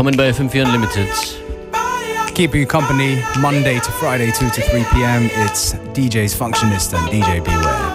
Willkommen bei FM4 Unlimited. Keeping you company Monday to Friday, 2 to 3 p.m. It's DJ's Functionist and DJ Beware.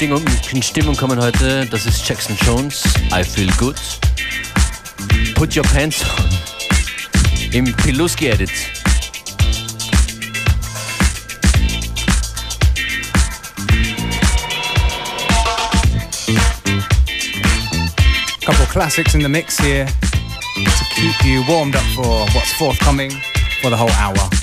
Stimmung, in Stimmung kommen heute, das ist Jackson Jones, I Feel Good. Put Your Pants On im Piluski Edit. Couple classics in the mix here to keep you warmed up for what's forthcoming for the whole hour.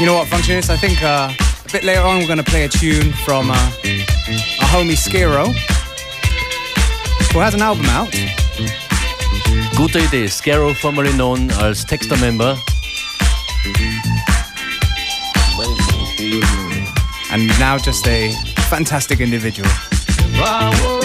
You know what, Functionist? I think uh, a bit later on we're going to play a tune from uh, our homie Skero, who has an album out. Gute Idee, Skero, formerly known als Texta-Member. And now just a fantastic individual. If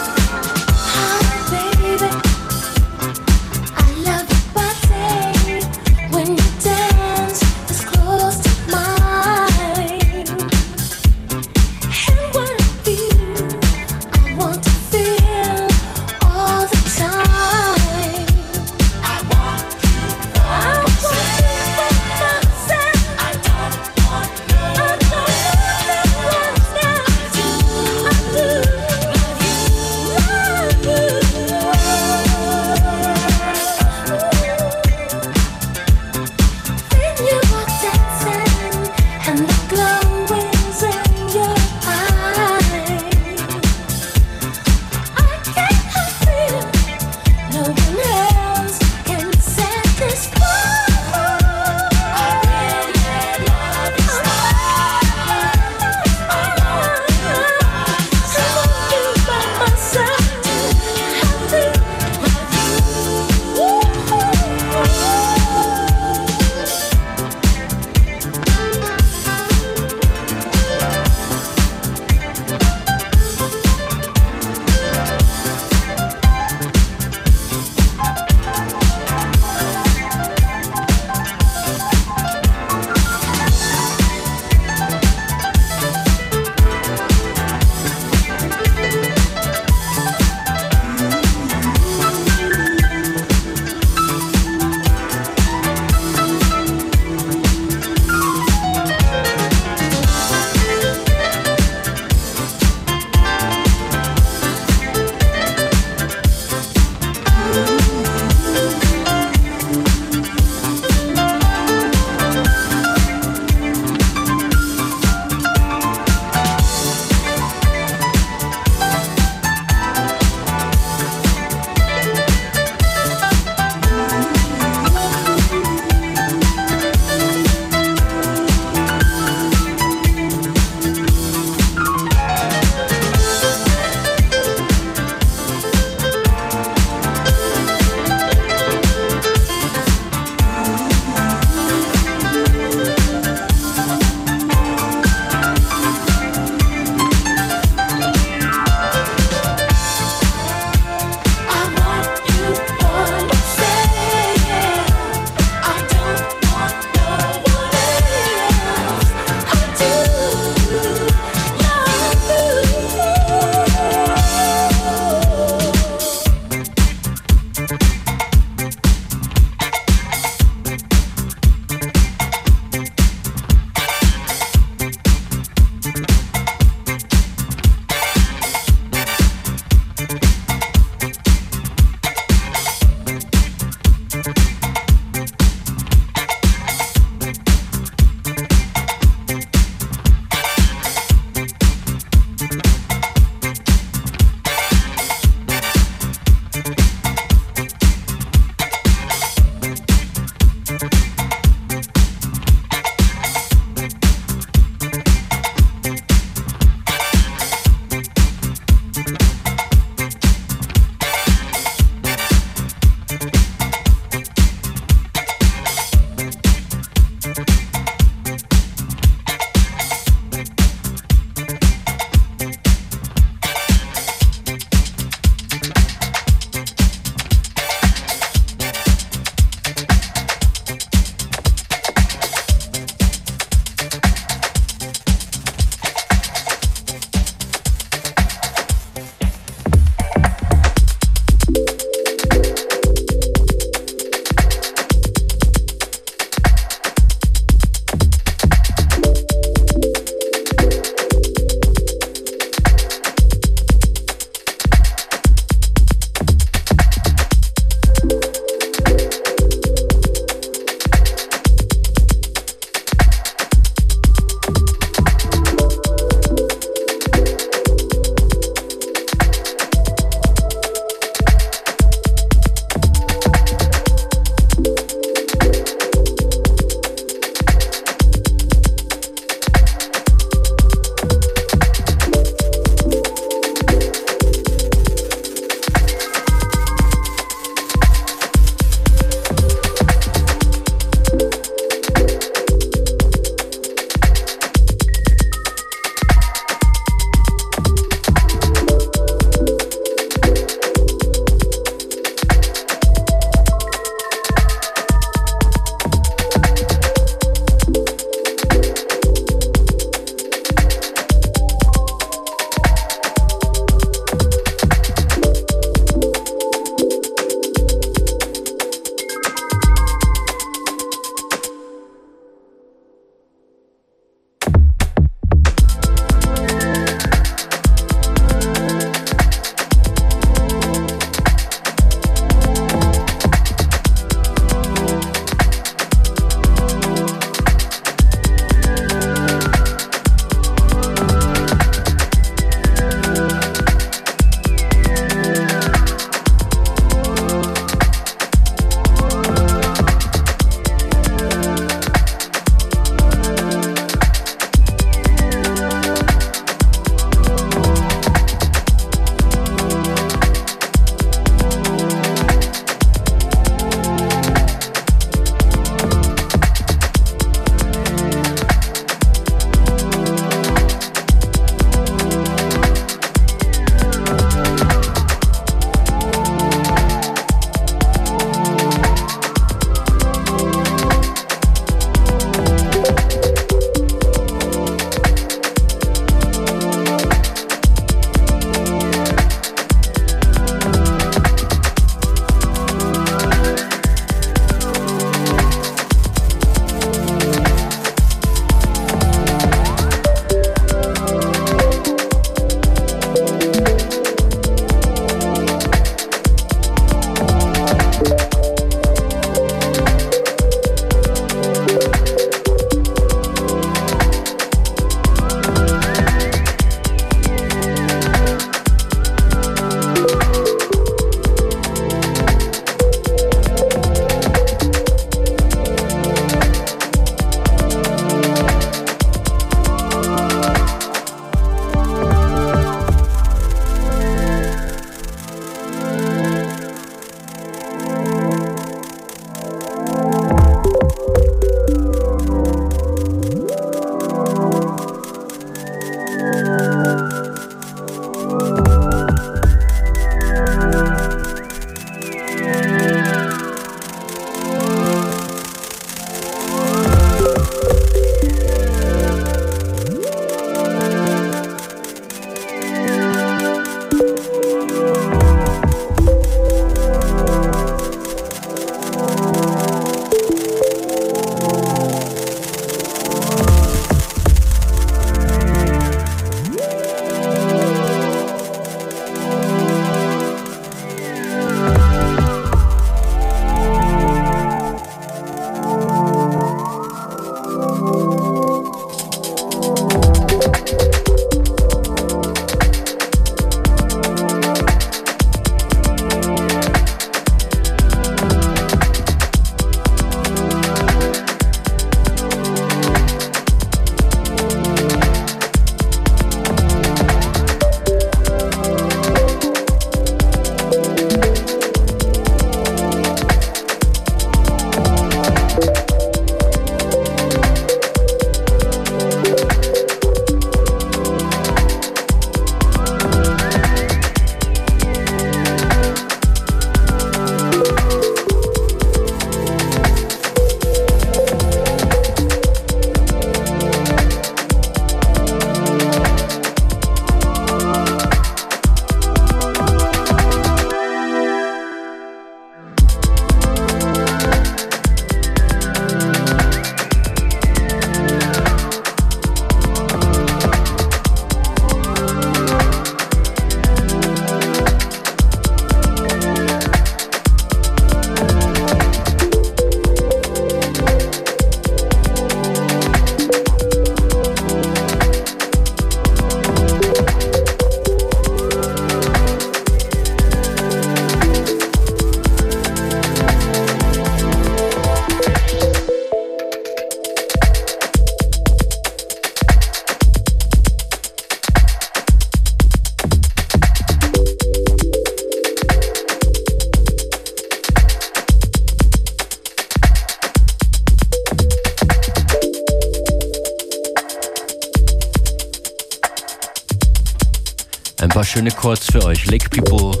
schöne Chords für euch. Lake People,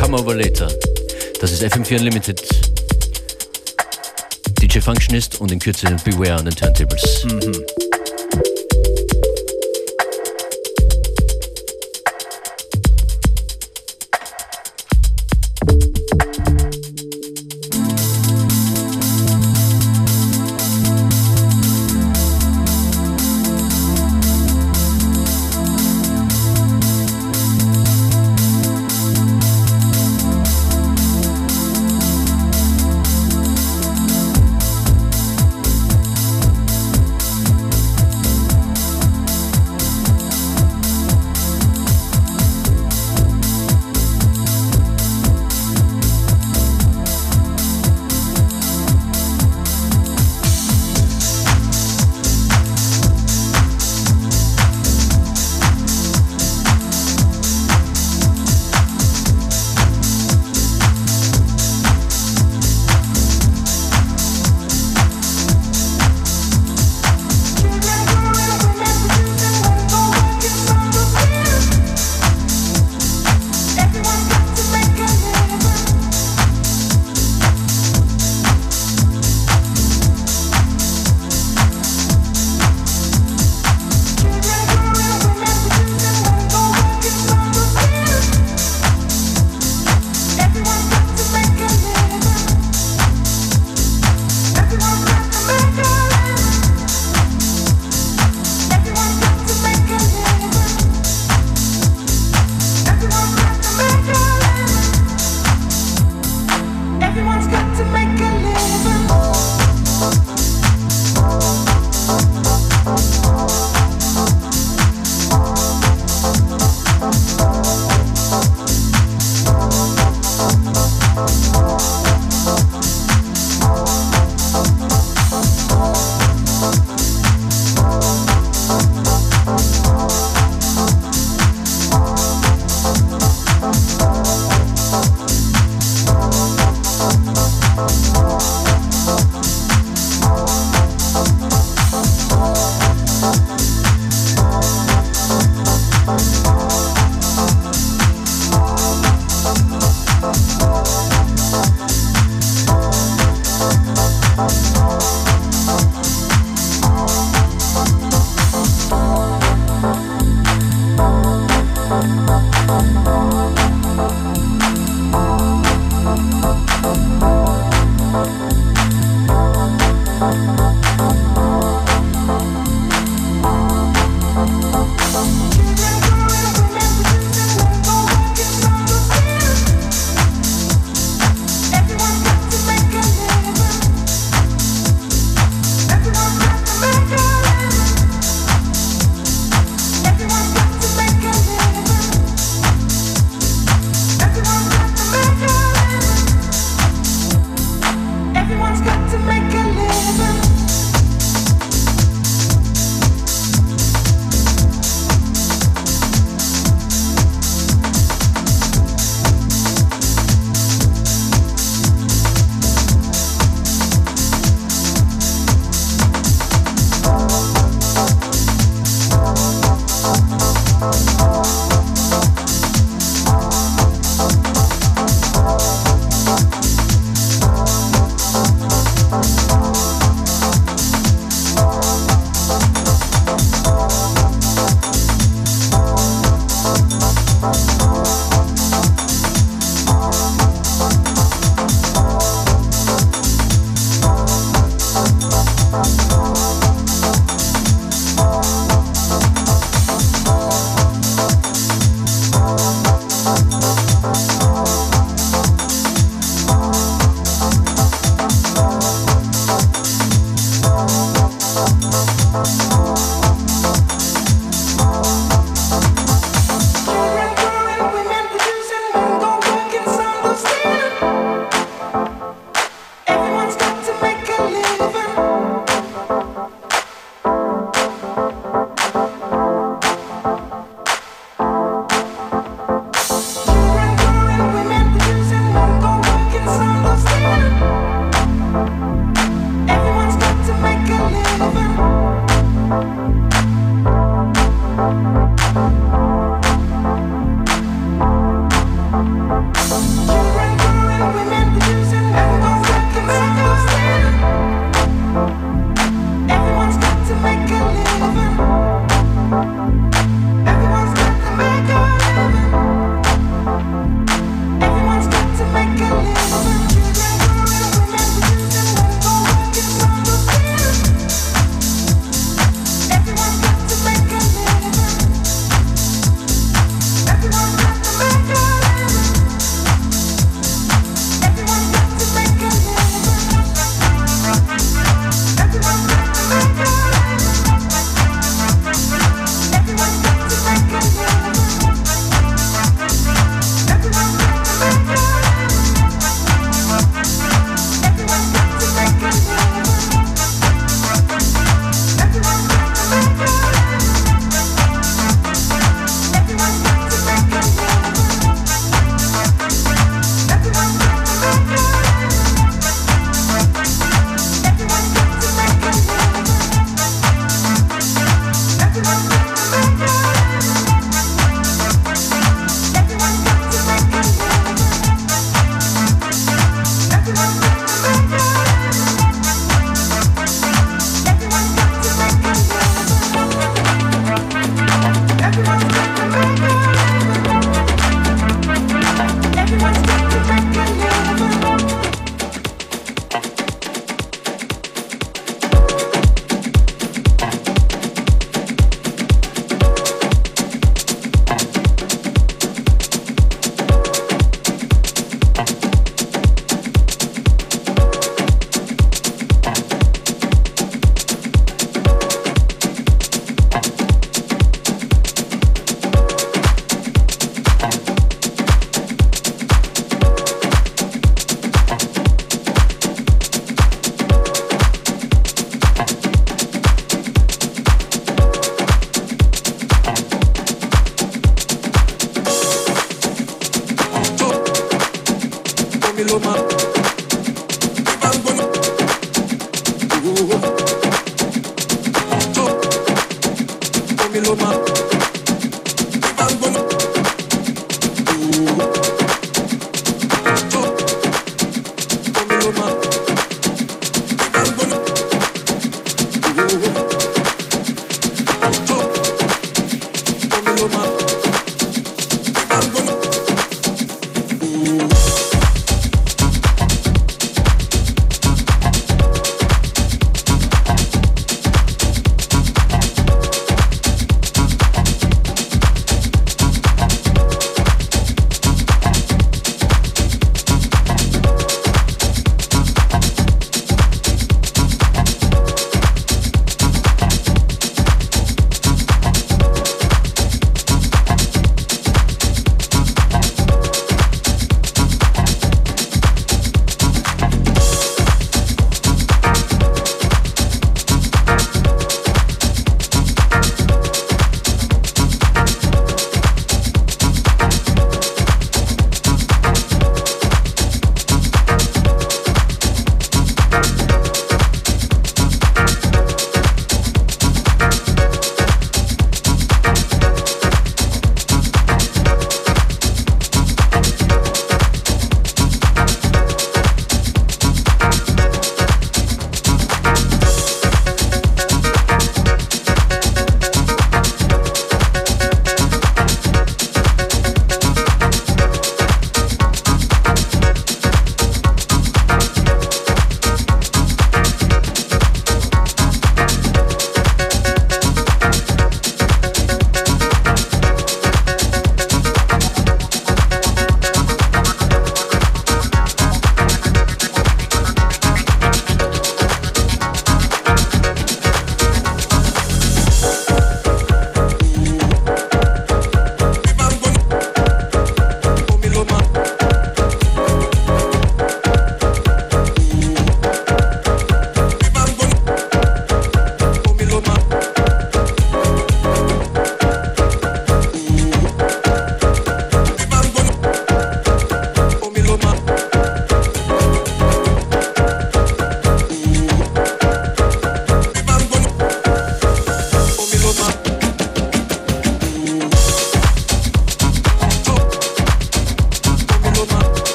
Come Over Later. Das ist FM4 Unlimited. DJ Functionist und in Kürze Beware an den Turntables. Mhm.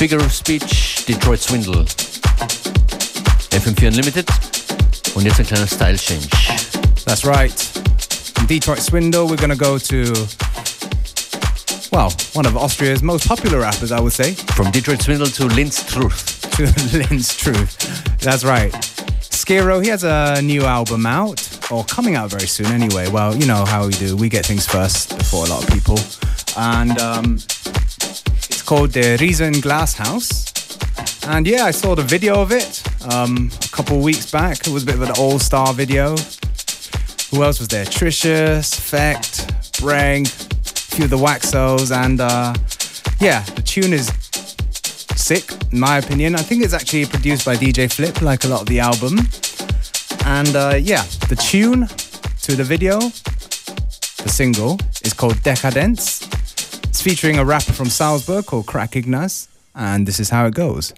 Figure of Speech, Detroit Swindle. FM4 Unlimited. Und jetzt ein kleiner Style Change. That's right. From Detroit Swindle, we're going to go to, well, one of Austria's most popular rappers, I would say. From Detroit Swindle to Linz Truth. to Lynn's Truth. That's right. Skero, he has a new album out, or coming out very soon anyway. Well, you know how we do. We get things first before a lot of people. And um, called The Riesen Glass House. And yeah, I saw the video of it um, a couple weeks back. It was a bit of an all star video. Who else was there? Trisha, Effect, Breng, a few of the Waxos, and uh, yeah, the tune is sick, in my opinion. I think it's actually produced by DJ Flip, like a lot of the album. And uh, yeah, the tune to the video, the single, is called Decadence. It's featuring a rapper from Salzburg called Crack Ignaz, and this is how it goes.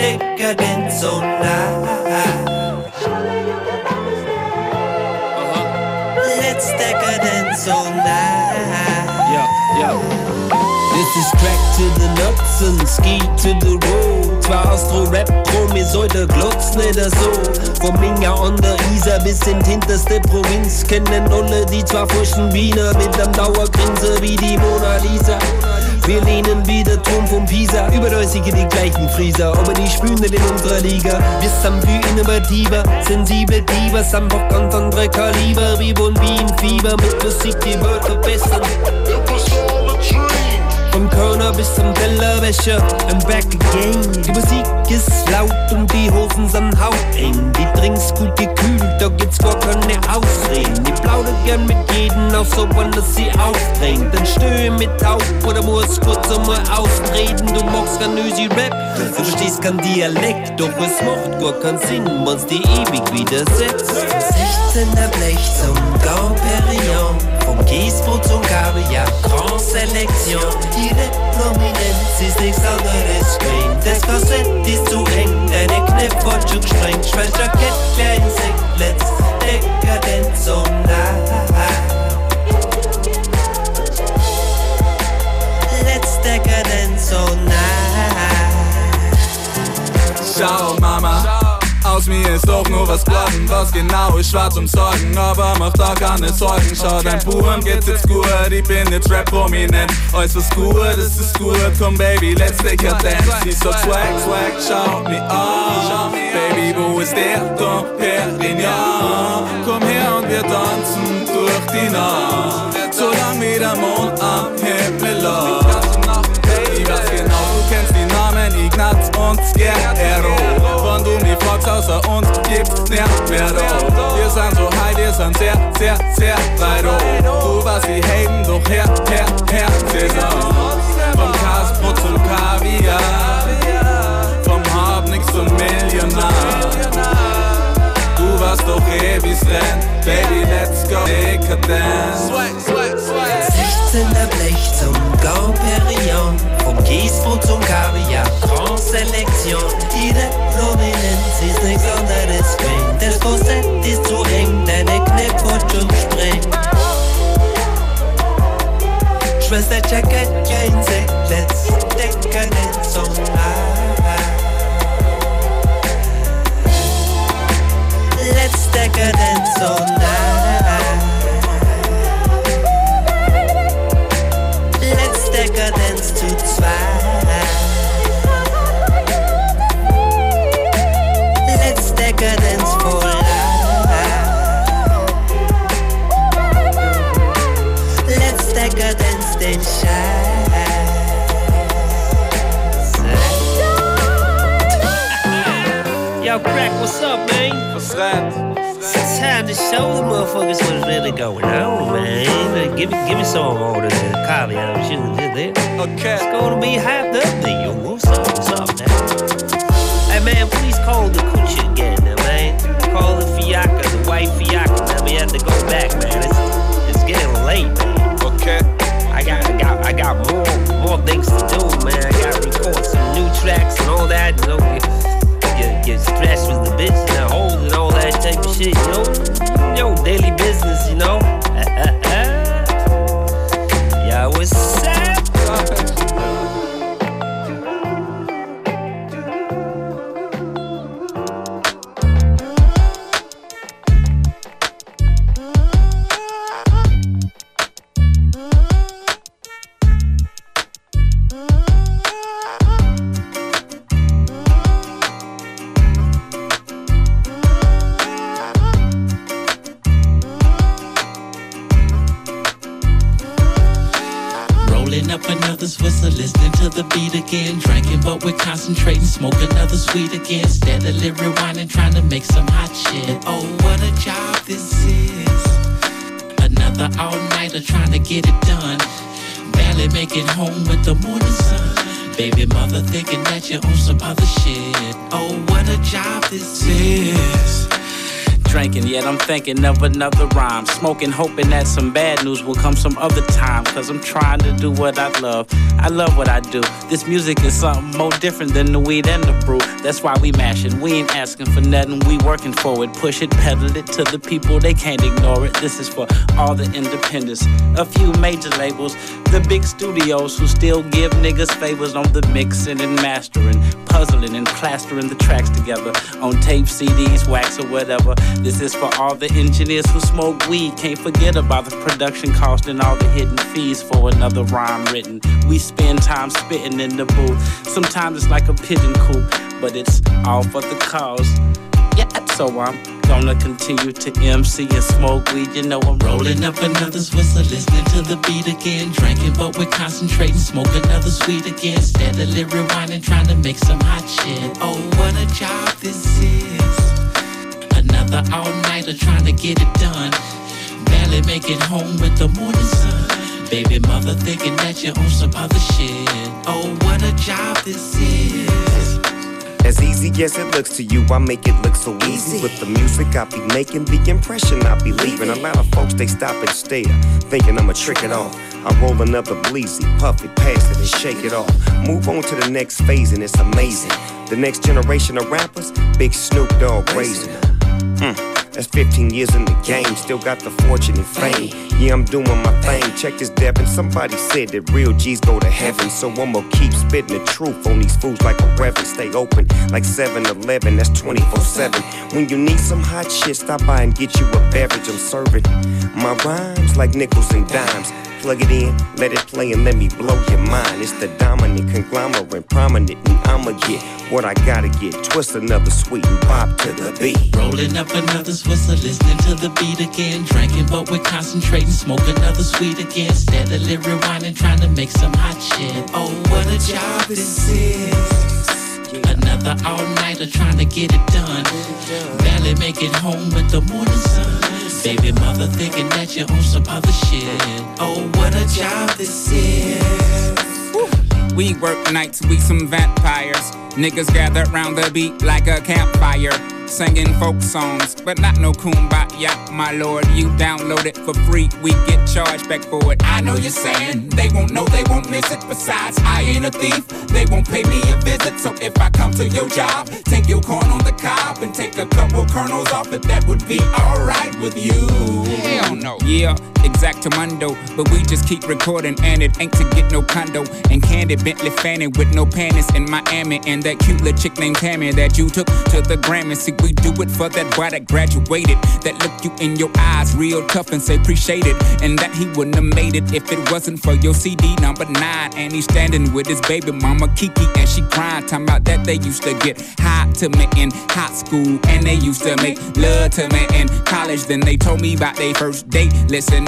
Let's Dekadenz so nah. Let's Dekadenz so nah. Yeah, yeah. This is crack to the nuts and ski to the road. Zwar Austro-Rap, Pro, mir soll der Glotz nicht so. Vom Minga an der Isar bis in hinterste Provinz kennen alle die zwei frischen Wiener mit einem Dauergrinse wie die Mona Lisa. Wir lehnen wie der Turm von Pisa, überdeutsige die gleichen Frieser, aber die spülen in unserer Liga. Wir sind viel innovativer, sensible Divas, einfach ganz andere Kaliber, wie Bon Wien Fieber, mit Musik die Welt verbessern. Vom Körner bis zum Tellerwäscher, I'm back again. Die Musik ist laut und die Hosen sind hauteng. Die Drinks gut gekühlt, da gibt's gar keine Ausreden. Die plaudert gern mit jedem, auch so wann das sie aufdrängt. Dann stöhe mit Taub oder muss kurz einmal austreten. Du magst kein Ösi Rap, du verstehst kein Dialekt. Doch es macht gar keinen Sinn, man's die ewig widersetzt. 16er Blech zum Grand Perignon, vom Kiesbrot zum Kaviar, Grand Selektion. Ihre Prominenz ist nichts anderes Screen. Das Korsett ist zu eng, deine Knopfwatsch gesprengt. Schwester Kett, klein Sekt, let's Dekadenz so nah. Let's Dekadenz so nah. Schau, Mama, aus mir ist doch nur was geworden. Was genau ist schwarz um Sorgen, aber mach da keine Sorgen. Schau, dein Buren geht's jetzt gut, ich bin jetzt Rap-Prominent. Äußerst gut, es ist gut, komm Baby, let's take a dance. Sie so swag, swag, schau mich an. Baby, wo ist der Dom Perignon? Komm her und wir tanzen durch die Nacht. Solange wie der Mond am Himmel lacht. Ich weiß genau, du kennst die Namen Ignaz und Skerero. Wenn du mich fragst, außer uns gibt's nicht mehr. Wir sind so high, wir sind sehr, sehr, sehr weit oben. Du warst die Hayden, doch her, her, her, Saison. Vom Kasbrot zum Kaviar. Vom Habnix zum Millionär. Du warst doch eh wie's rennt. Baby, let's go. Dekadence. 16er Blech zum Grand Perignon, vom Kiesbrot zum Kaviar, Grand Selektion. Ihre Prominenz ist nichts anderes Queen. Das Korsett ist zu eng, deine Knopfwatsch sprengt. Schwester Jacket, kein Sekt, let's Dekadenz so nah. Let's Dekadenz so nah. Let's Dekadenz zu zweit. Let's Dekadenz for life. Let's Dekadenz den Scheiß. Yo, Crack, what's up, man? Was rennt? Time to show the motherfuckers what's really going on, man. Give me, give me some of all the caviar and shit that there. Okay. It's gonna be hyped up there, yo. What's up, what's up, man? Hey, man, please call the coochie again, now, man. Call the fiacca, the white fiacca, man. We have to go back, man. It's, it's getting late, man. Okay. I got, I got, I got more, more things to do, man. I got to record some new tracks and all that. You know, you, your, your stress with the bitches and hoes and all that type of shit, yo. Know? Yo, daily business, you know. yeah, what's up? Again. Drinking, but we're concentrating. Smoke another sweet again. Steadily rewinding, trying to make some hot shit. Oh, what a job this is. Another all nighter trying to get it done. Barely make it home with the morning sun. Baby mother thinking that you're on some other shit. Oh, what a job this is. Drinking, yet I'm thinking of another rhyme. Smoking, hoping that some bad news will come some other time. Cause I'm trying to do what I love. I love what I do. This music is something more different than the weed and the brew. That's why we mashing. We ain't asking for nothing, we working for it. Push it, pedal it to the people, they can't ignore it. This is for all the independents. A few major labels, the big studios who still give niggas favors on the mixing and mastering, puzzling and plastering the tracks together on tape, CDs, wax, or whatever. This is for all the engineers who smoke weed. Can't forget about the production cost and all the hidden fees for another rhyme written. We spend time spitting in the booth. Sometimes it's like a pigeon coop, but it's all for the cause. Yeah, so I'm gonna continue to MC and smoke weed. You know I'm rolling up another Swisher, listening to the beat again. Drinking, but we're concentrating. Smoke another sweet again. Steadily rewinding, trying to make some hot shit. Oh, what a job this is. Another all nighter trying to get it done. Barely make it home with the morning sun. Baby mother thinking that you're on some other shit. Oh, what a job this is. As easy as it looks to you, I make it look so easy. With the music I be making, the impression I be leaving. A lot of folks they stop and stare, thinking I'ma trick it off. I roll another bleezy, puff it, pass it, and shake it off. Move on to the next phase, and it's amazing. The next generation of rappers, Big Snoop Dogg raising. Hmm. That's 15 years in the game, still got the fortune and fame. Yeah, I'm doing my thing. Check this and somebody said that real G's go to heaven. So I'ma keep spitting the truth on these fools like a reverend. Stay open like 7 Eleven, that's 24 7. When you need some hot shit, stop by and get you a beverage. I'm serving my rhymes like nickels and dimes. Plug it in, let it play, and let me blow your mind. It's the dominant conglomerate, prominent, and I'ma get what I gotta get. Twist another sweet and pop to the beat. Rolling up another Swisher, listening to the beat again. Drinking, but we're concentrating. Smoke another sweet again. Steadily rewinding, trying to make some hot shit. Oh, what a job this is. Another all nighter trying to get it done. Barely make it home with the morning sun. Baby mother thinking that you're on some other shit. Oh, what a job this is. We work nights, we some vampires. Niggas gather round the beat like a campfire. Singing folk songs, but not no kumbaya, my lord. You download it for free, we get charged back for it. I know you're saying they won't know, they won't miss it. Besides, I ain't a thief, they won't pay me a visit. So if I come to your job, take your corn on the cob and take a couple kernels off it, that would be alright with you. Hell no. Yeah, exactamundo, but we just keep recording and it ain't to get no condo. And candy Bentley Fanning with no panties in Miami. And that cute little chick named Tammy that you took to the Grammy. See, we do it for that boy that graduated. That look you in your eyes real tough and say appreciate it. And that he wouldn't have made it if it wasn't for your CD number nine. And he's standing with his baby mama Kiki and she crying. Talking about that they used to get hot to me in high school. And they used to make love to me in college. Then they told me about their first date.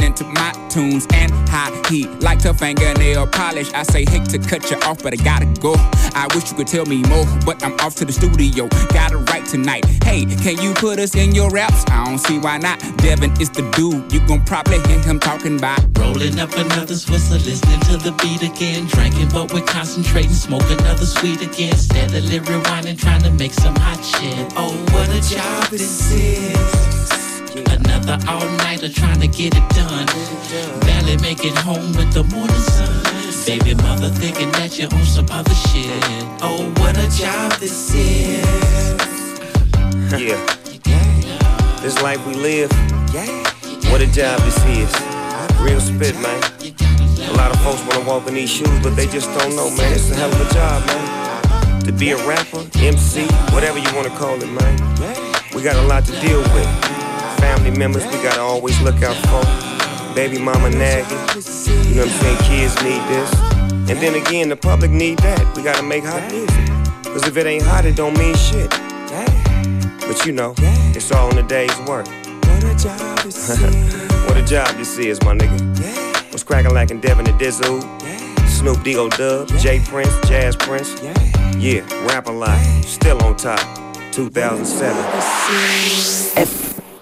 Listening to my tunes and how he liked her fingernail polish. I say, hate to cut you off, but I gotta go. I wish you could tell me more, but I'm off to the studio. Gotta write tonight. Hey, can you put us in your raps? I don't see why not. Devin is the dude. You gon' probably hear him talking about. Rolling up another Swisher, listening to the beat again. Drinking, but we're concentrating. Smoke another sweet again. Steadily rewinding, trying to make some hot shit. Oh, what a job this is. Another all nighter trying to get it done. Barely make it home with the morning sun. Baby mother thinking that you're on some other shit. Oh, what a job this is. Yeah. This life we live, what a job this is. Real spit, man. A lot of folks wanna walk in these shoes, but they just don't know, man. It's a hell of a job, man. To be a rapper, MC, whatever you wanna call it, man. We got a lot to deal with. Family members we gotta always look out for. Baby mama nagging. You know what I'm saying? Kids need this. And then again, the public need that. We gotta make hot music. Cause if it ain't hot, it don't mean shit. But you know, it's all in a day's work. What a job this is. my nigga. What's crackin' like in Devin and Dizzle? Snoop D.O. Dub, J Prince, Jazz Prince. Yeah, rap a lot. Still on top. 2007.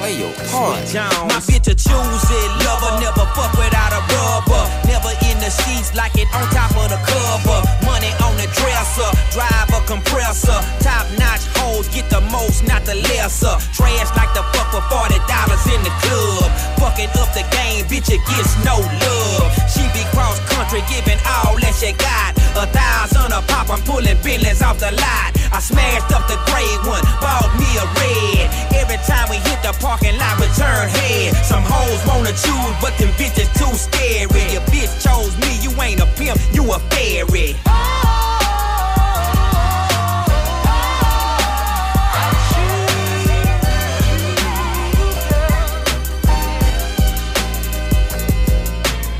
Play your part. My bitch a choose it, lover, never fuck without a rubber. Never in the sheets like it on top of the cover. Money on the dresser, drive a compressor. Top notch hoes get the most, not the lesser. Trash like the fuck for forty dollars in the club. Fucking up the game, bitch, it gets no love. She be cross country, giving all that she got. A thousand a pop, I'm pulling billions off the lot. I smashed up the gray one, wanna choose, but them bitches too scary. Your bitch chose me, you ain't a pimp, you a fairy.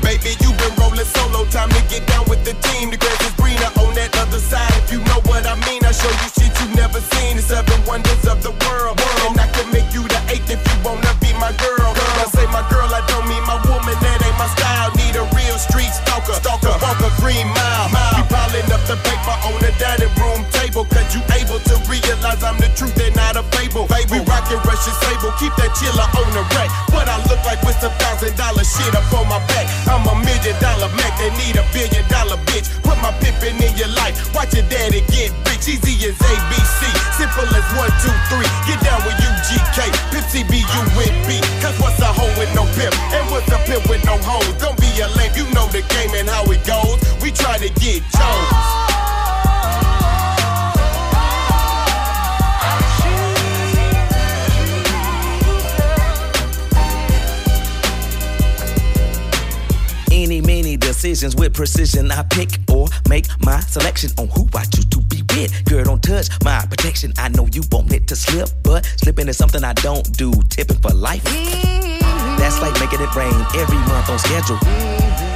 Baby, you been rolling solo, time to get down with the team. The grass is greener on that other side. If you know what I mean, I show you shit you never seen. The seven wonders of the world. And dining room table, cause you able to realize I'm the truth and not a fable. We rockin' Russian sable, keep that chiller on the rack. What I look like with some thousand dollar shit up on my back. I'm a million dollar Mac, they need a billion dollar bitch. Put my pimpin' in your life, watch your daddy get rich. Easy as ABC, simple as one, two, three. Get down with UGK, Pimp CBU with B. Cause what's a hoe with no pimp? And what's a pimp with no hoes? Don't be a lame, you know the game and how it goes. We try to get Jones. Decisions with precision. I pick or make my selection on who I choose to be with. Girl, don't touch my protection. I know you want it to slip, but slipping is something I don't do. Tipping for life. Mm. That's like making it rain every month on schedule.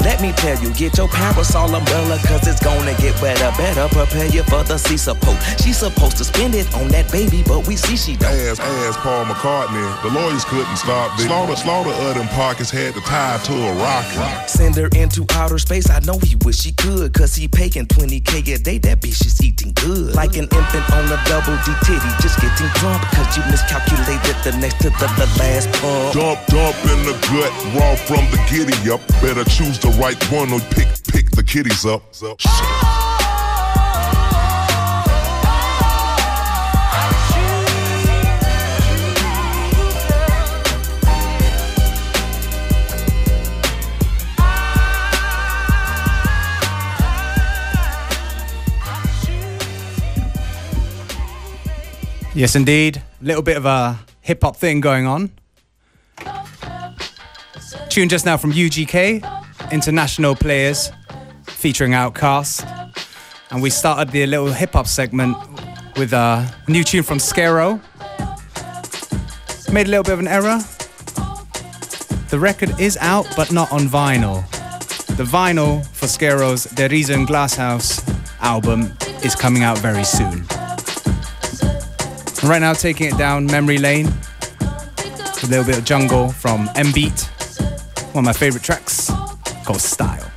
Let me tell you, get your parasol umbrella, cause it's gonna get wetter. Better prepare you for the sea support. She's supposed to spend it on that baby, but we see she don't. Ask, ask Paul McCartney. The lawyers couldn't stop this. Slaughter, slaughter of them pockets had to tie to a rocket. Send her into outer space. I know he wish he could, cause he paying 20k a day. That bitch is eating good. Like an infant on a double D titty, just getting plump, cause you miscalculated the next to the, the last pump. Dump, dump in the gut, raw from the giddy up. Better choose the right one or pick, pick the kitties up. Yes, indeed. A Little bit of a hip hop thing going on. Tune just now from UGK, International Players, featuring OutKast. And we started the little hip hop segment with a new tune from Skero. Made a little bit of an error. The record is out, but not on vinyl. The vinyl for Skero's Der Riesen Glasshouse album is coming out very soon. right now, taking it down memory lane, a little bit of jungle from M Beat, one of my favorite tracks called Style.